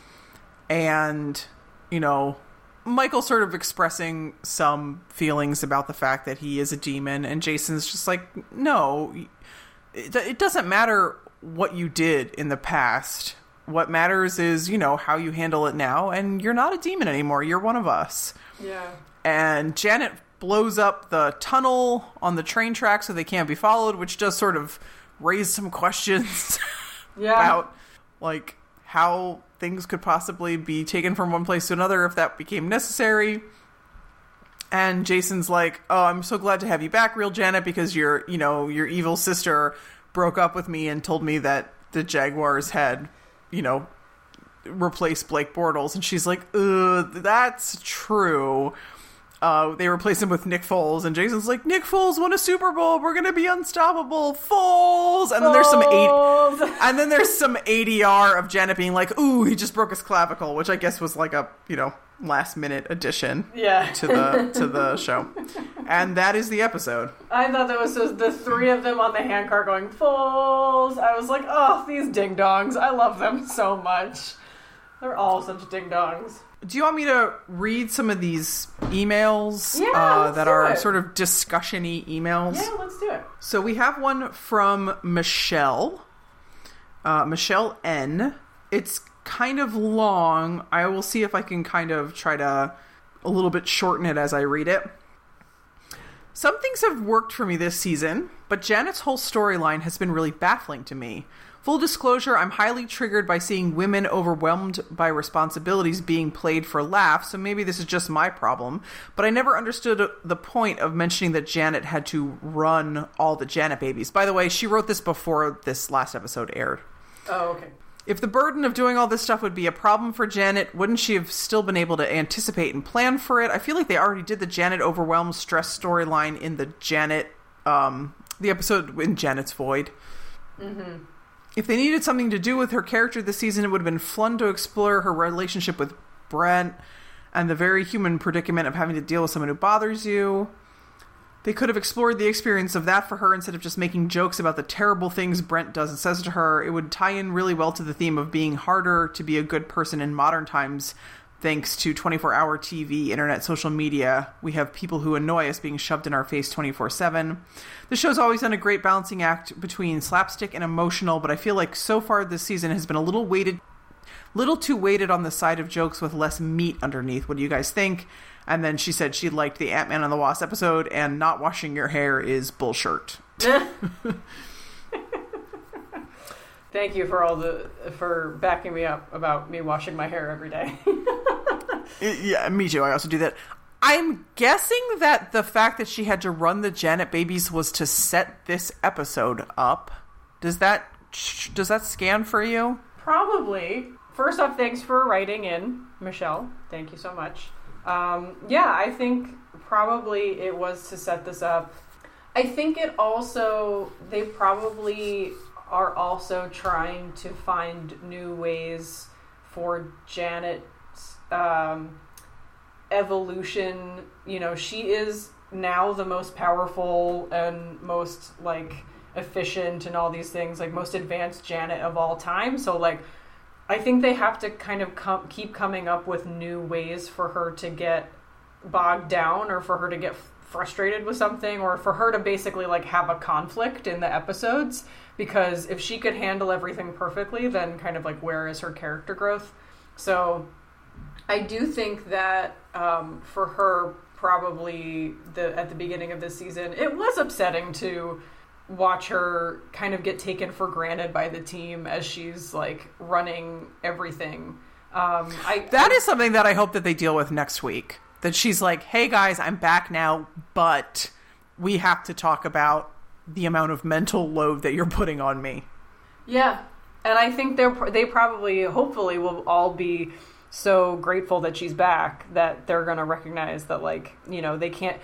and you know Michael sort of expressing some feelings about the fact that he is a demon, and Jason's just like, no, it, it doesn't matter what you did in the past. What matters is, you know, how you handle it now, and you're not a demon anymore. You're one of us. Yeah. And Janet blows up the tunnel on the train track so they can't be followed, which does sort of raise some questions Yeah. about, like, how things could possibly be taken from one place to another if that became necessary. And Jason's like, "Oh, I'm so glad to have you back, real Janet, because your, you know, your evil sister broke up with me and told me that the Jaguars had, you know, replaced Blake Bortles." And she's like, "Ugh, that's true." Uh, they replace him with Nick Foles, and Jason's like, "Nick Foles won a Super Bowl. We're gonna be unstoppable, Foles." And then there's some eight, and then there's some ADR of Janet being like, "Ooh, he just broke his clavicle," which I guess was like a you know last minute addition Yeah. to the to the show, and that is the episode. I thought that was just the three of them on the handcart going Foles. I was like, oh, these ding dongs. I love them so much. They're all such ding dongs. Do you want me to read some of these emails Yeah, uh, that are it. sort of discussion-y emails? Yeah, let's do it. So we have one from Michelle. Uh, Michelle N. It's kind of long. I will see if I can kind of try to a little bit shorten it as I read it. Some things have worked for me this season, but Janet's whole storyline has been really baffling to me. Full disclosure, I'm highly triggered by seeing women overwhelmed by responsibilities being played for laughs, so maybe this is just my problem. But I never understood the point of mentioning that Janet had to run all the Janet babies. By the way, she wrote this before this last episode aired. Oh, okay. If the burden of doing all this stuff would be a problem for Janet, wouldn't she have still been able to anticipate and plan for it? I feel like they already did the Janet overwhelmed stress storyline in the Janet, um, the episode in Janet's Void. If they needed something to do with her character this season, it would have been fun to explore her relationship with Brent and the very human predicament of having to deal with someone who bothers you. They could have explored the experience of that for her instead of just making jokes about the terrible things Brent does and says to her. It would tie in really well to the theme of being harder to be a good person in modern times thanks to 24 hour TV, internet, social media. We have people who annoy us being shoved in our face 24 7. The show's always done a great balancing act between slapstick and emotional, but I feel like so far this season has been a little weighted little too weighted on the side of jokes with less meat underneath. What do you guys think? And then she said she liked the Ant Man and the Wasp episode, and not washing your hair is bullshit. Thank you for all the for backing me up about me washing my hair every day. yeah, me too. I also do that. I'm guessing that the fact that she had to run the Janet babies was to set this episode up. Does that does that scan for you? Probably. First off, thanks for writing in, Michelle. Thank you so much. Um, yeah, I think probably it was to set this up. I think it also, they probably are also trying to find new ways for Janet's um, evolution. You know, she is now the most powerful and most, like, efficient and all these things, like, most advanced Janet of all time. So, like, I think they have to kind of com- keep coming up with new ways for her to get bogged down or for her to get f- frustrated with something or for her to basically like have a conflict in the episodes because if she could handle everything perfectly then kind of like where is her character growth so i do think that um, for her probably the at the beginning of this season it was upsetting to watch her kind of get taken for granted by the team as she's like running everything. Um, I That I, is something that I hope that they deal with next week. That she's like, "Hey guys, I'm back now, but we have to talk about the amount of mental load that you're putting on me." yeah, and I think they're they probably hopefully will all be so grateful that she's back that they're going to recognize that like you know they can't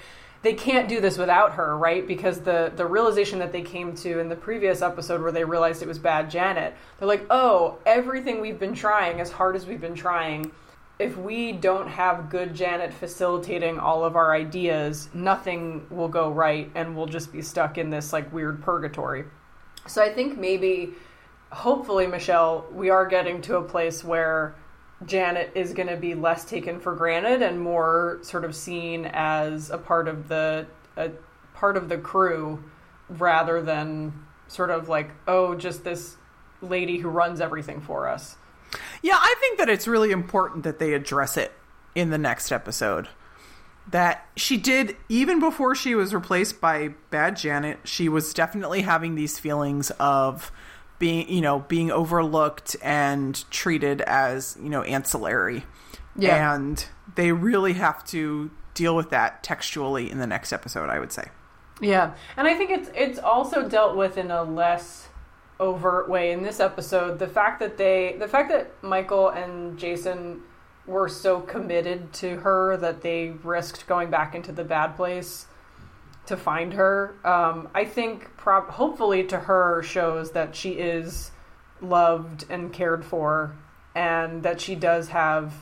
they can't do this without her, right? Because the the realization that they came to in the previous episode where they realized it was bad Janet, they're like, "Oh, everything we've been trying as hard as we've been trying, if we don't have good Janet facilitating all of our ideas, nothing will go right and we'll just be stuck in this like weird purgatory." So I think maybe hopefully Michelle, we are getting to a place where Janet is going to be less taken for granted and more sort of seen as a part of the a part of the crew rather than sort of like oh just this lady who runs everything for us. Yeah, I think that it's really important that they address it in the next episode. That she did even before she was replaced by Bad Janet, she was definitely having these feelings of being you know being overlooked and treated as you know ancillary Yeah. and they really have to deal with that textually in the next episode i would say Yeah, and I think it's it's also dealt with in a less overt way in this episode. The fact that they, the fact that Michael and Jason were so committed to her that they risked going back into the bad place to find her. Um, I think, prob- hopefully, to her shows that she is loved and cared for, and that she does have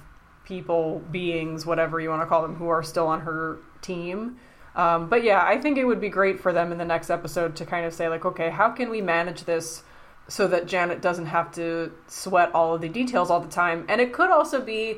people, beings, whatever you want to call them, who are still on her team. Um, but yeah, I think it would be great for them in the next episode to kind of say, like, okay, how can we manage this so that Janet doesn't have to sweat all of the details all the time? And it could also be,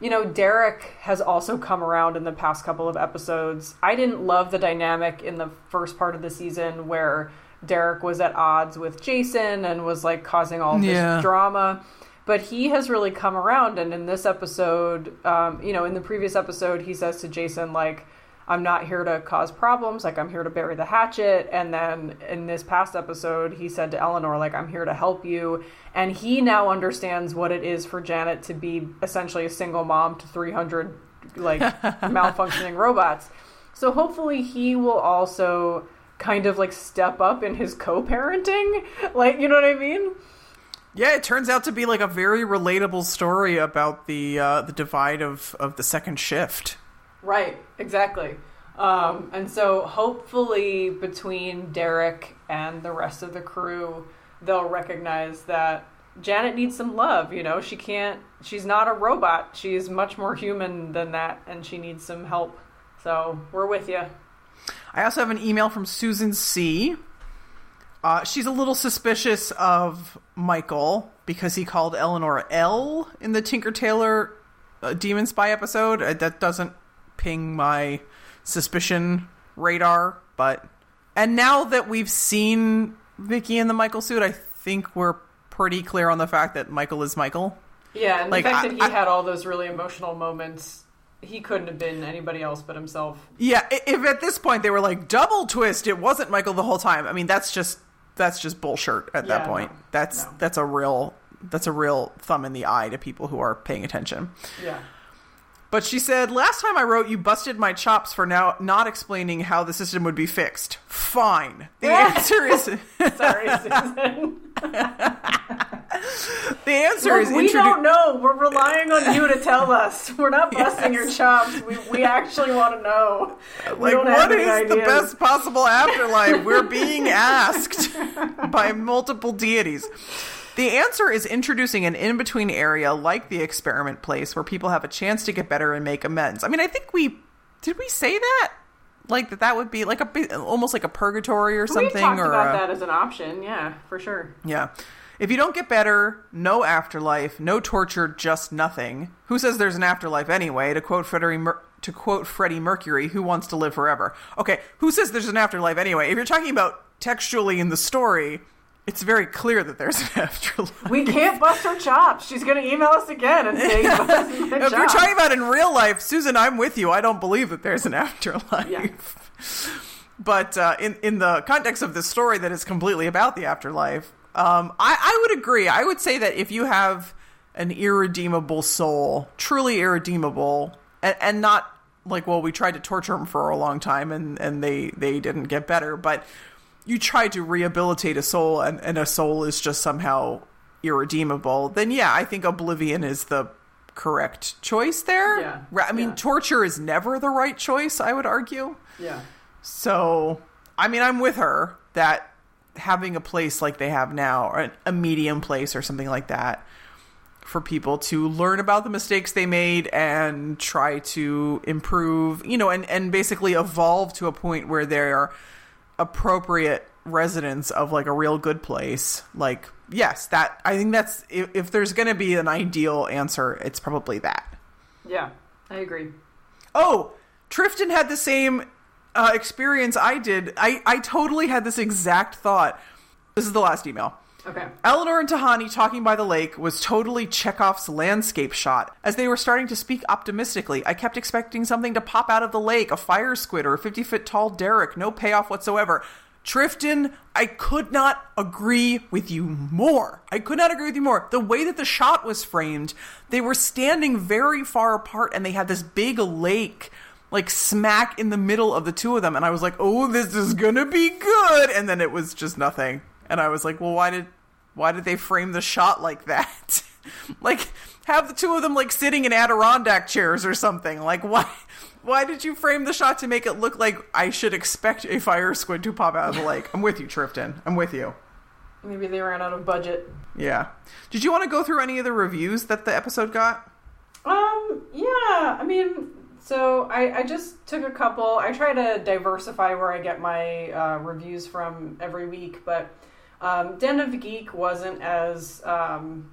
you know, Derek has also come around in the past couple of episodes. I didn't love the dynamic in the first part of the season where Derek was at odds with Jason and was like causing all this Yeah. drama. But he has really come around, and in this episode, um, you know, in the previous episode, he says to Jason, like, I'm not here to cause problems, like, I'm here to bury the hatchet. And then in this past episode, he said to Eleanor, like, I'm here to help you. And he now understands what it is for Janet to be essentially a single mom to 300, like, malfunctioning robots. So hopefully he will also kind of like step up in his co-parenting like you know what i mean yeah it turns out to be like a very relatable story about the uh, the divide of of the second shift Right, exactly. Um, and so hopefully between Derek and the rest of the crew, they'll recognize that Janet needs some love. You know, she can't, she's not a robot. She's much more human than that, and she needs some help. So we're with you. I also have an email from Susan C. Uh, she's a little suspicious of Michael because he called Eleanor L in the Tinker Tailor uh, Demon Spy episode. Uh, that doesn't ping my suspicion radar, but and now that we've seen Vicky in the Michael suit, I think we're pretty clear on the fact that Michael is Michael. Yeah, and Like, the fact I- that he I- had all those really emotional moments, he couldn't have been anybody else but himself. Yeah, if at this point they were like double twist, it wasn't Michael the whole time. I mean, that's just that's just bullshit at that point. no, that's no. that's a real that's a real thumb in the eye to people who are paying attention. Yeah. But she said, "Last time I wrote, you busted my chops for now not explaining how the system would be fixed." Fine. The answer is Sorry, Susan. the answer Look, is we introdu- don't know. We're relying on you to tell us. We're not busting your chops. We, we actually want to know. Like, what is the best possible afterlife? We're being asked by multiple deities. The answer is introducing an in between area like the experiment place where people have a chance to get better and make amends. I mean, I think we did we say that? Like that that would be like a almost like a purgatory or something. We something talked or about a- that as an option. Yeah, for sure. yeah. If you don't get better, no afterlife, no torture, just nothing. Who says there's an afterlife anyway? To quote Freddie, Mer- to quote Freddie Mercury, who wants to live forever? Okay, who says there's an afterlife anyway? If you're talking about textually in the story, it's very clear that there's an afterlife. We can't bust her chops. She's going to email us again and say, "Bust her if you're talking about in real life, Susan, I'm with you. I don't believe that there's an afterlife. Yeah. But uh, in in the context of this story that is completely about the afterlife, um, I, I would agree. I would say that if you have an irredeemable soul, truly irredeemable, and, and not like well, we tried to torture them for a long time and and they they didn't get better, but you try to rehabilitate a soul and, and a soul is just somehow irredeemable, then yeah, I think Oblivion is the correct choice there. Yeah. I mean, Yeah. torture is never the right choice, I would argue. Yeah. So, I mean, I'm with her that having a place like they have now, or a medium place or something like that, for people to learn about the mistakes they made and try to improve, you know, and, and basically evolve to a point where they're appropriate residents of like a real good place. Like, yes, that, I think that's, if, if there's going to be an ideal answer, it's probably that. Yeah. I agree. Oh, Trifton had the same uh, experience I did. I, I totally had this exact thought. This is the last email. Okay. Eleanor and Tahani talking by the lake was totally Chekhov's landscape shot. As they were starting to speak optimistically, I kept expecting something to pop out of the lake a fire squid or a 50 foot tall derrick. No payoff whatsoever. Trifton, I could not agree with you more. I could not agree with you more. The way that the shot was framed, they were standing very far apart and they had this big lake like smack in the middle of the two of them and I was like, "Oh, this is going to be good." And then it was just nothing. And I was like, "Well, why did why did they frame the shot like that?" like have the two of them like sitting in Adirondack chairs or something. Like why why did you frame the shot to make it look like I should expect a fire squid to pop out of the lake? I'm with you, Trifton. I'm with you. Maybe they ran out of budget. Yeah. Did you want to go through any of the reviews that the episode got? Um, yeah, I mean, so I, I just took a couple. I try to diversify where I get my uh, reviews from every week, but um, Den of Geek wasn't as um,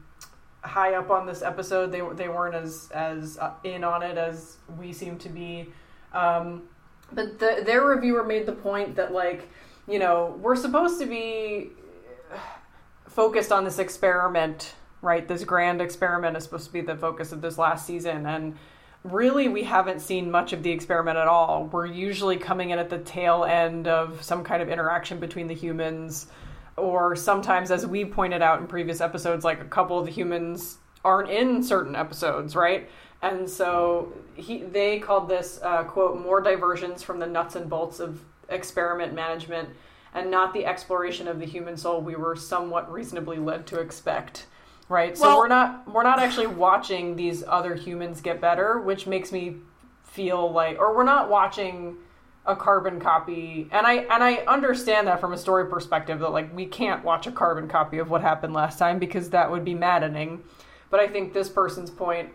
high up on this episode. They they weren't as as uh, in on it as we seem to be. Um, but the, their reviewer made the point that like you know we're supposed to be focused on this experiment, right? This grand experiment is supposed to be the focus of this last season. And really, we haven't seen much of the experiment at all. We're usually coming in at the tail end of some kind of interaction between the humans, or sometimes, as we pointed out in previous episodes, like a couple of the humans aren't in certain episodes, right? And so he, they called this uh, quote more diversions from the nuts and bolts of experiment management and not the exploration of the human soul we were somewhat reasonably led to expect right so Well- we're not we're not actually watching these other humans get better which makes me feel like or we're not watching a carbon copy. And i and i understand that from a story perspective that like we can't watch a carbon copy of what happened last time because that would be maddening. But i think this person's point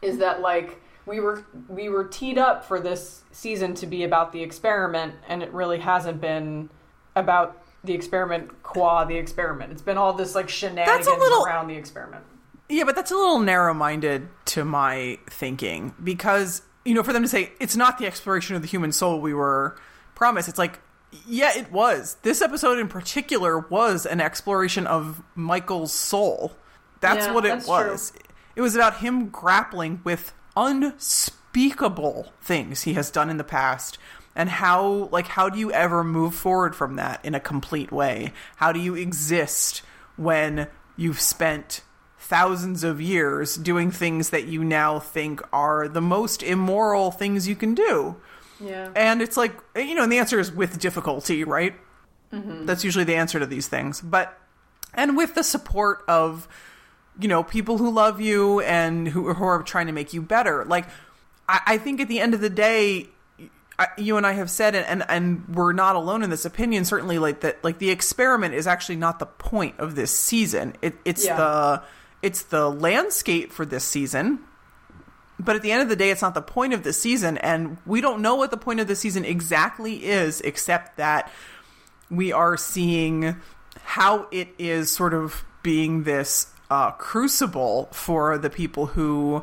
is that like we were we were teed up for this season to be about the experiment and it really hasn't been about the experiment qua the experiment. It's been all this like shenanigans little- around the experiment. Yeah, but that's a little narrow minded to my thinking because, you know, for them to say it's not the exploration of the human soul we were promised, it's like, yeah, it was. This episode in particular was an exploration of Michael's soul. That's Yeah, what it that's was. It was about him grappling with unspeakable things he has done in the past and how like how do you ever move forward from that in a complete way how do you exist when you've spent thousands of years doing things that you now think are the most immoral things you can do yeah and it's like you know and the answer is with difficulty right mm-hmm. that's usually the answer to these things but and with the support of you know people who love you and who, who are trying to make you better like I, I think at the end of the day I, you and I have said it, and and we're not alone in this opinion. Certainly, like that, like the experiment is actually not the point of this season. It, it's Yeah. the it's the landscape for this season. But at the end of the day, it's not the point of the season, and we don't know what the point of the season exactly is, except that we are seeing how it is sort of being this uh, crucible for the people who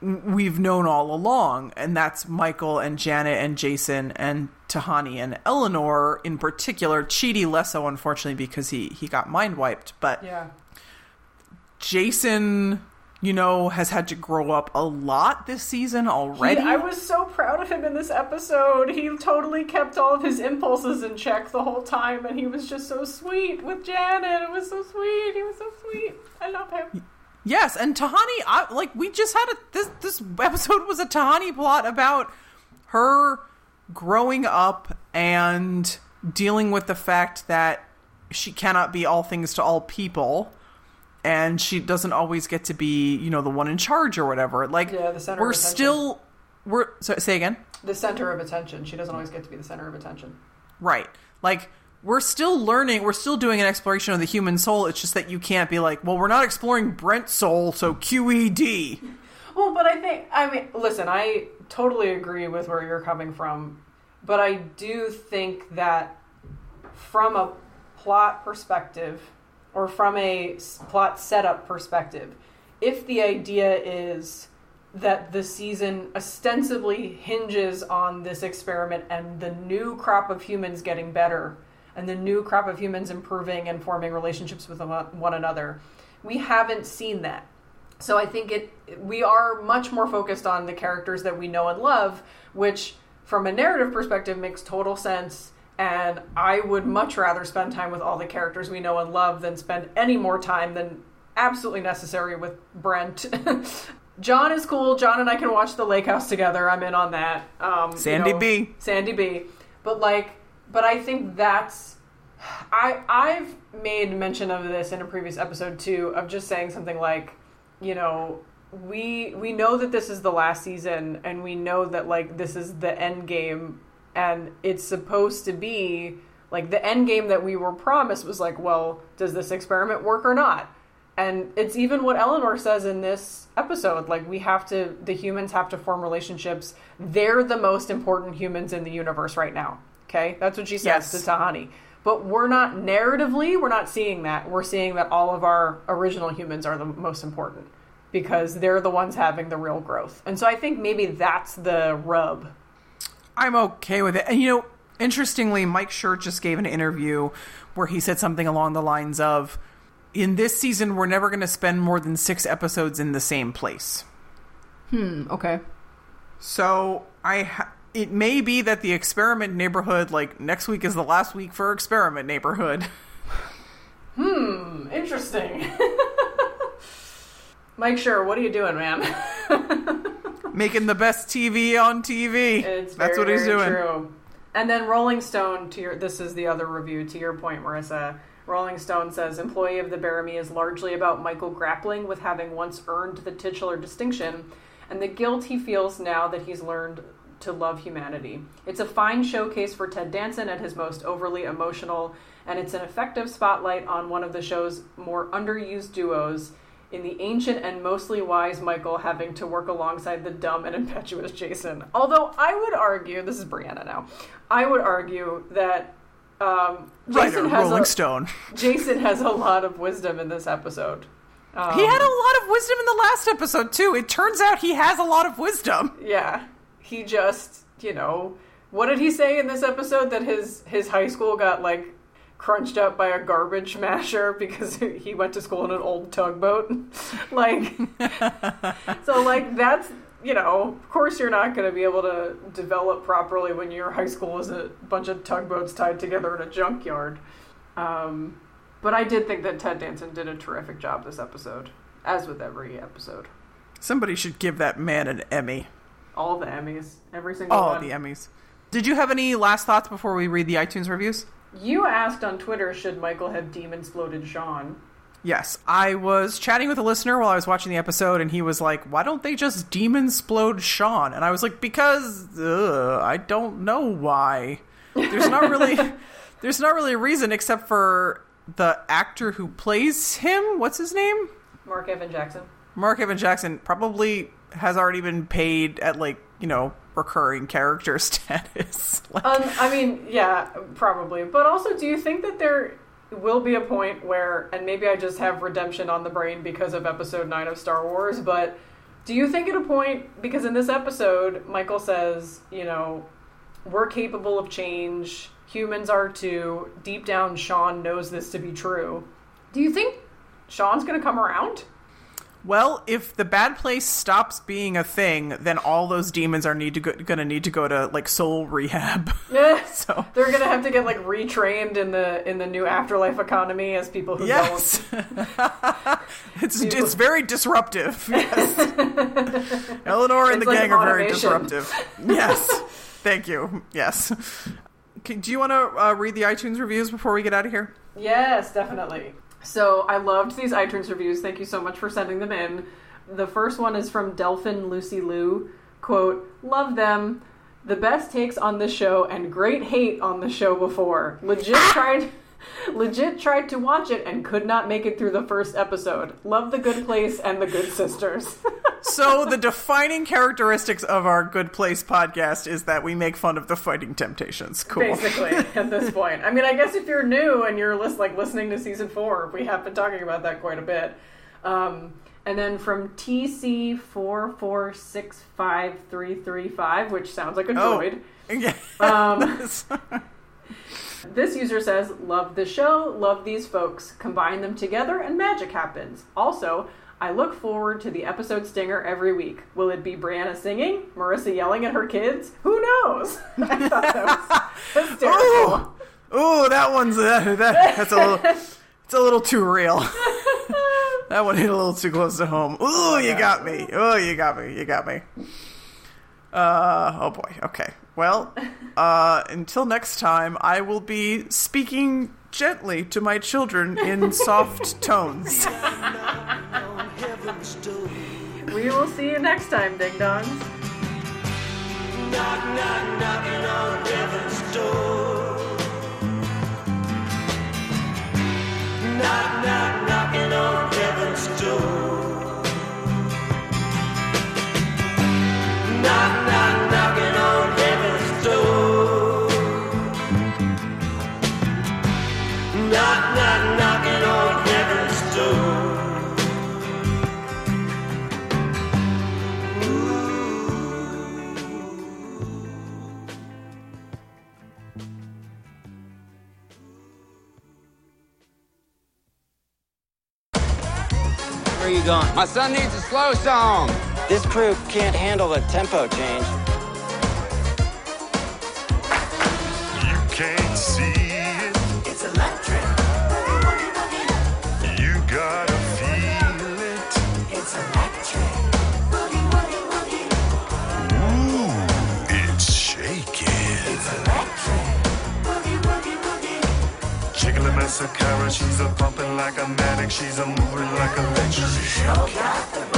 we've known all along, and that's Michael and Janet and Jason and Tahani and Eleanor in particular. Chidi less so, unfortunately, because he he got mind wiped. But yeah Jason, you know, has had to grow up a lot this season already. He- I was so proud of him in this episode. He totally kept all of his impulses in check the whole time, and he was just so sweet with Janet. It was so sweet. He was so sweet. I love him. Yes, and Tahani, I, like we just had a this this episode was a Tahani plot about her growing up and dealing with the fact that she cannot be all things to all people and she doesn't always get to be, you know, the one in charge or whatever. Like Yeah, the center we're still we're so, say again. The center of attention. She doesn't always get to be the center of attention. Right. Like we're still learning, we're still doing an exploration of the human soul. It's just that you can't be like, well, we're not exploring Brent's soul, so QED. Well, but I think I mean, listen, I totally agree with where you're coming from, but I do think that from a plot perspective or from a plot setup perspective, if the idea is that the season ostensibly hinges on this experiment and the new crop of humans getting better and the new crop of humans improving and forming relationships with one another, we haven't seen that. So I think it we are much more focused on the characters that we know and love, which from a narrative perspective makes total sense and I would much rather spend time with all the characters we know and love than spend any more time than absolutely necessary with Brent. John is cool. John and I can watch the Lake House together. I'm in on that. Um, you Sandy know, B. Sandy B. But like, but I think that's I I've made mention of this in a previous episode too of just saying something like, you know, we we know that this is the last season and we know that like this is the end game and it's supposed to be like the end game that we were promised was like, well, does this experiment work or not? And it's even what Eleanor says in this episode. Like, we have to, the humans have to form relationships. They're the most important humans in the universe right now. Okay? That's what she says Yes. to Tahani. But we're not, narratively, we're not seeing that. We're seeing that all of our original humans are the most important because they're the ones having the real growth. And so I think maybe that's the rub. I'm okay with it. And you know, interestingly, Mike Schur just gave an interview where he said something along the lines of, "In this season, we're never going to spend more than six episodes in the same place." Hmm. Okay. So I, ha- it may be that the experiment neighborhood, like next week, is the last week for experiment neighborhood. Hmm, interesting. Mike, sure. What are you doing, man? Making the best TV on TV. It's That's very, what he's doing. True. And then Rolling Stone, to your this is the other review. To your point, Marissa, Rolling Stone says employee of the Bearimy is largely about Michael grappling with having once earned the titular distinction and the guilt he feels now that he's learned to love humanity. It's a fine showcase for Ted Danson at his most overly emotional, and it's an effective spotlight on one of the show's more underused duos in the ancient and mostly wise Michael having to work alongside the dumb and impetuous Jason. Although I would argue, this is Brianna now, I would argue that um, Writer, Jason has Rolling a, Stone. Jason has a lot of wisdom in this episode. Um, he had a lot of wisdom in the last episode too. It turns out he has a lot of wisdom. Yeah, he just, you know, what did he say in this episode that his his high school got like crunched up by a garbage masher because he went to school in an old tugboat? like so like that's, you know, of course you're not going to be able to develop properly when your high school is a bunch of tugboats tied together in a junkyard. Um but I did think that Ted Danson did a terrific job this episode, as with every episode. Somebody should give that man an Emmy. All the Emmys, every single one. All one. the Emmys. Did you have any last thoughts before we read the iTunes reviews? You asked on Twitter, should Michael have demon exploded Shawn? Yes, I was chatting with a listener while I was watching the episode, and he was like, "Why don't they just demon explode Shawn?" And I was like, "Because uh, I don't know why. There's not really, there's not really a reason except for the actor who plays him. What's his name? Marc Evan Jackson. Marc Evan Jackson probably has already been paid at like you know recurring character status. like, Um, I mean, yeah, probably. But also, do you think that there will be a point where, and maybe I just have redemption on the brain because of episode 9 of Star Wars, but do you think at a point, because in this episode, Michael says, you know, we're capable of change, humans are too, deep down, Shawn knows this to be true. Do you think Shawn's going to come around? Well, if the bad place stops being a thing, then all those demons are need to go, gonna need to go to like soul rehab. Yeah. so They're gonna have to get like retrained in the in the new afterlife economy as people who yes, it's it's very disruptive. Yes. Eleanor and It's the like gang are very disruptive. Yes, thank you. Yes. Okay, do you want to uh, read the iTunes reviews before we get out of here? Yes, definitely. So I loved these iTunes reviews. Thank you so much for sending them in. The first one is from Delphin Lucy Lou. Quote, love them. The best takes on the show and great hate on the show before. Legit tried legit tried to watch it and could not make it through the first episode. Love the good place and the good sisters. So the defining characteristics of our Good Place podcast is that we make fun of the fighting temptations. Cool. Basically, at this point. I mean, I guess if you're new and you're list, like listening to season four, we have been talking about that quite a bit. Um, and then from TC four four six five three three five, which sounds like a Oh. droid. Yeah. Um, This user says, Love the show, love these folks. Combine them together and magic happens. Also, I look forward to the episode stinger every week. Will it be Brianna singing? Marissa yelling at her kids? Who knows? I thought that was hysterical. Ooh, that one's that, that that's a little it's a little too real. that one hit a little too close to home. Ooh, you got me. Oh, you got me. You got me. Uh oh boy. Okay. Well, uh until next time, I will be speaking gently to my children in soft tones. We will see you next time, ding dongs. Knock, knock, knocking on heaven's door. Knock, knock, knocking on heaven's door. Knock, knock, Where are you going? My son needs a slow song. This crew can't handle the tempo change. Jiggling Mascara, she's a pumping like a manic. She's a moving like electric. Show